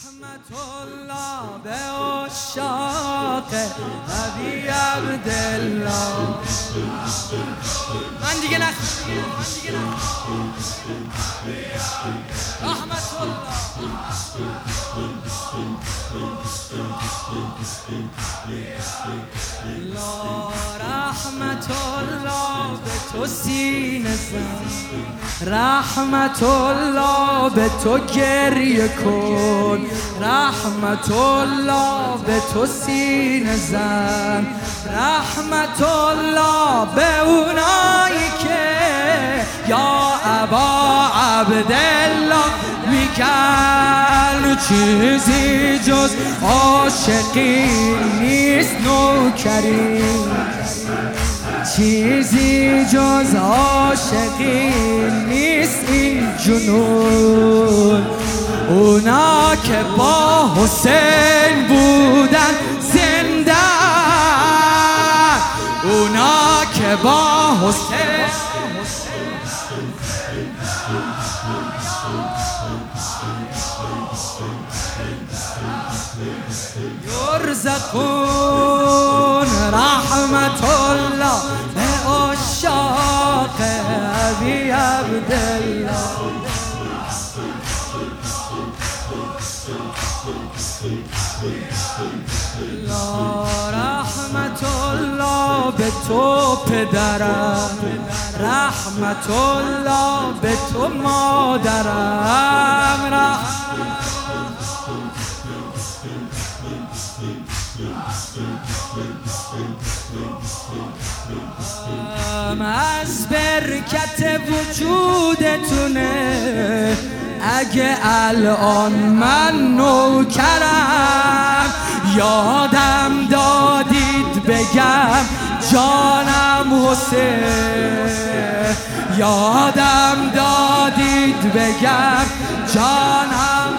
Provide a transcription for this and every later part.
رحمت الله به عشاق عبی عبدالله من دیگه نخ من دیگه نخ رحمت الله لا رحمت الله به تو سینه زن. رحمت الله به تو گریه کن. رحمت الله به تو سینه زن. رحمت الله به اونایی که یا ابا عبدالله میگن چیزی جز عاشقی نیست نوکری. چیزی جز عاشقی نیست این جنون. اونا که با حسین بودن زنده اونا که با حسین یرزقون ابی عبدالله. لا رحمت الله به تو پدرم. رحمت الله به تو مادرم رحمت از برکت وجودتونه. اگه الان من نوکرم یادم دادید بگم جانم حسین یادم دادید بگم جانم.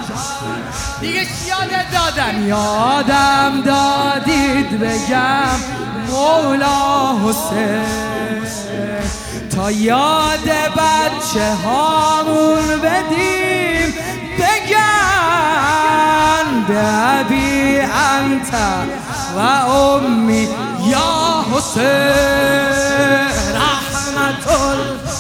دیگه یادت دادن؟ یادم دادید بگم مولا حسین تا یاد بچه هامون بدیم بگن به انت. و امی یا حسین رحمت الله.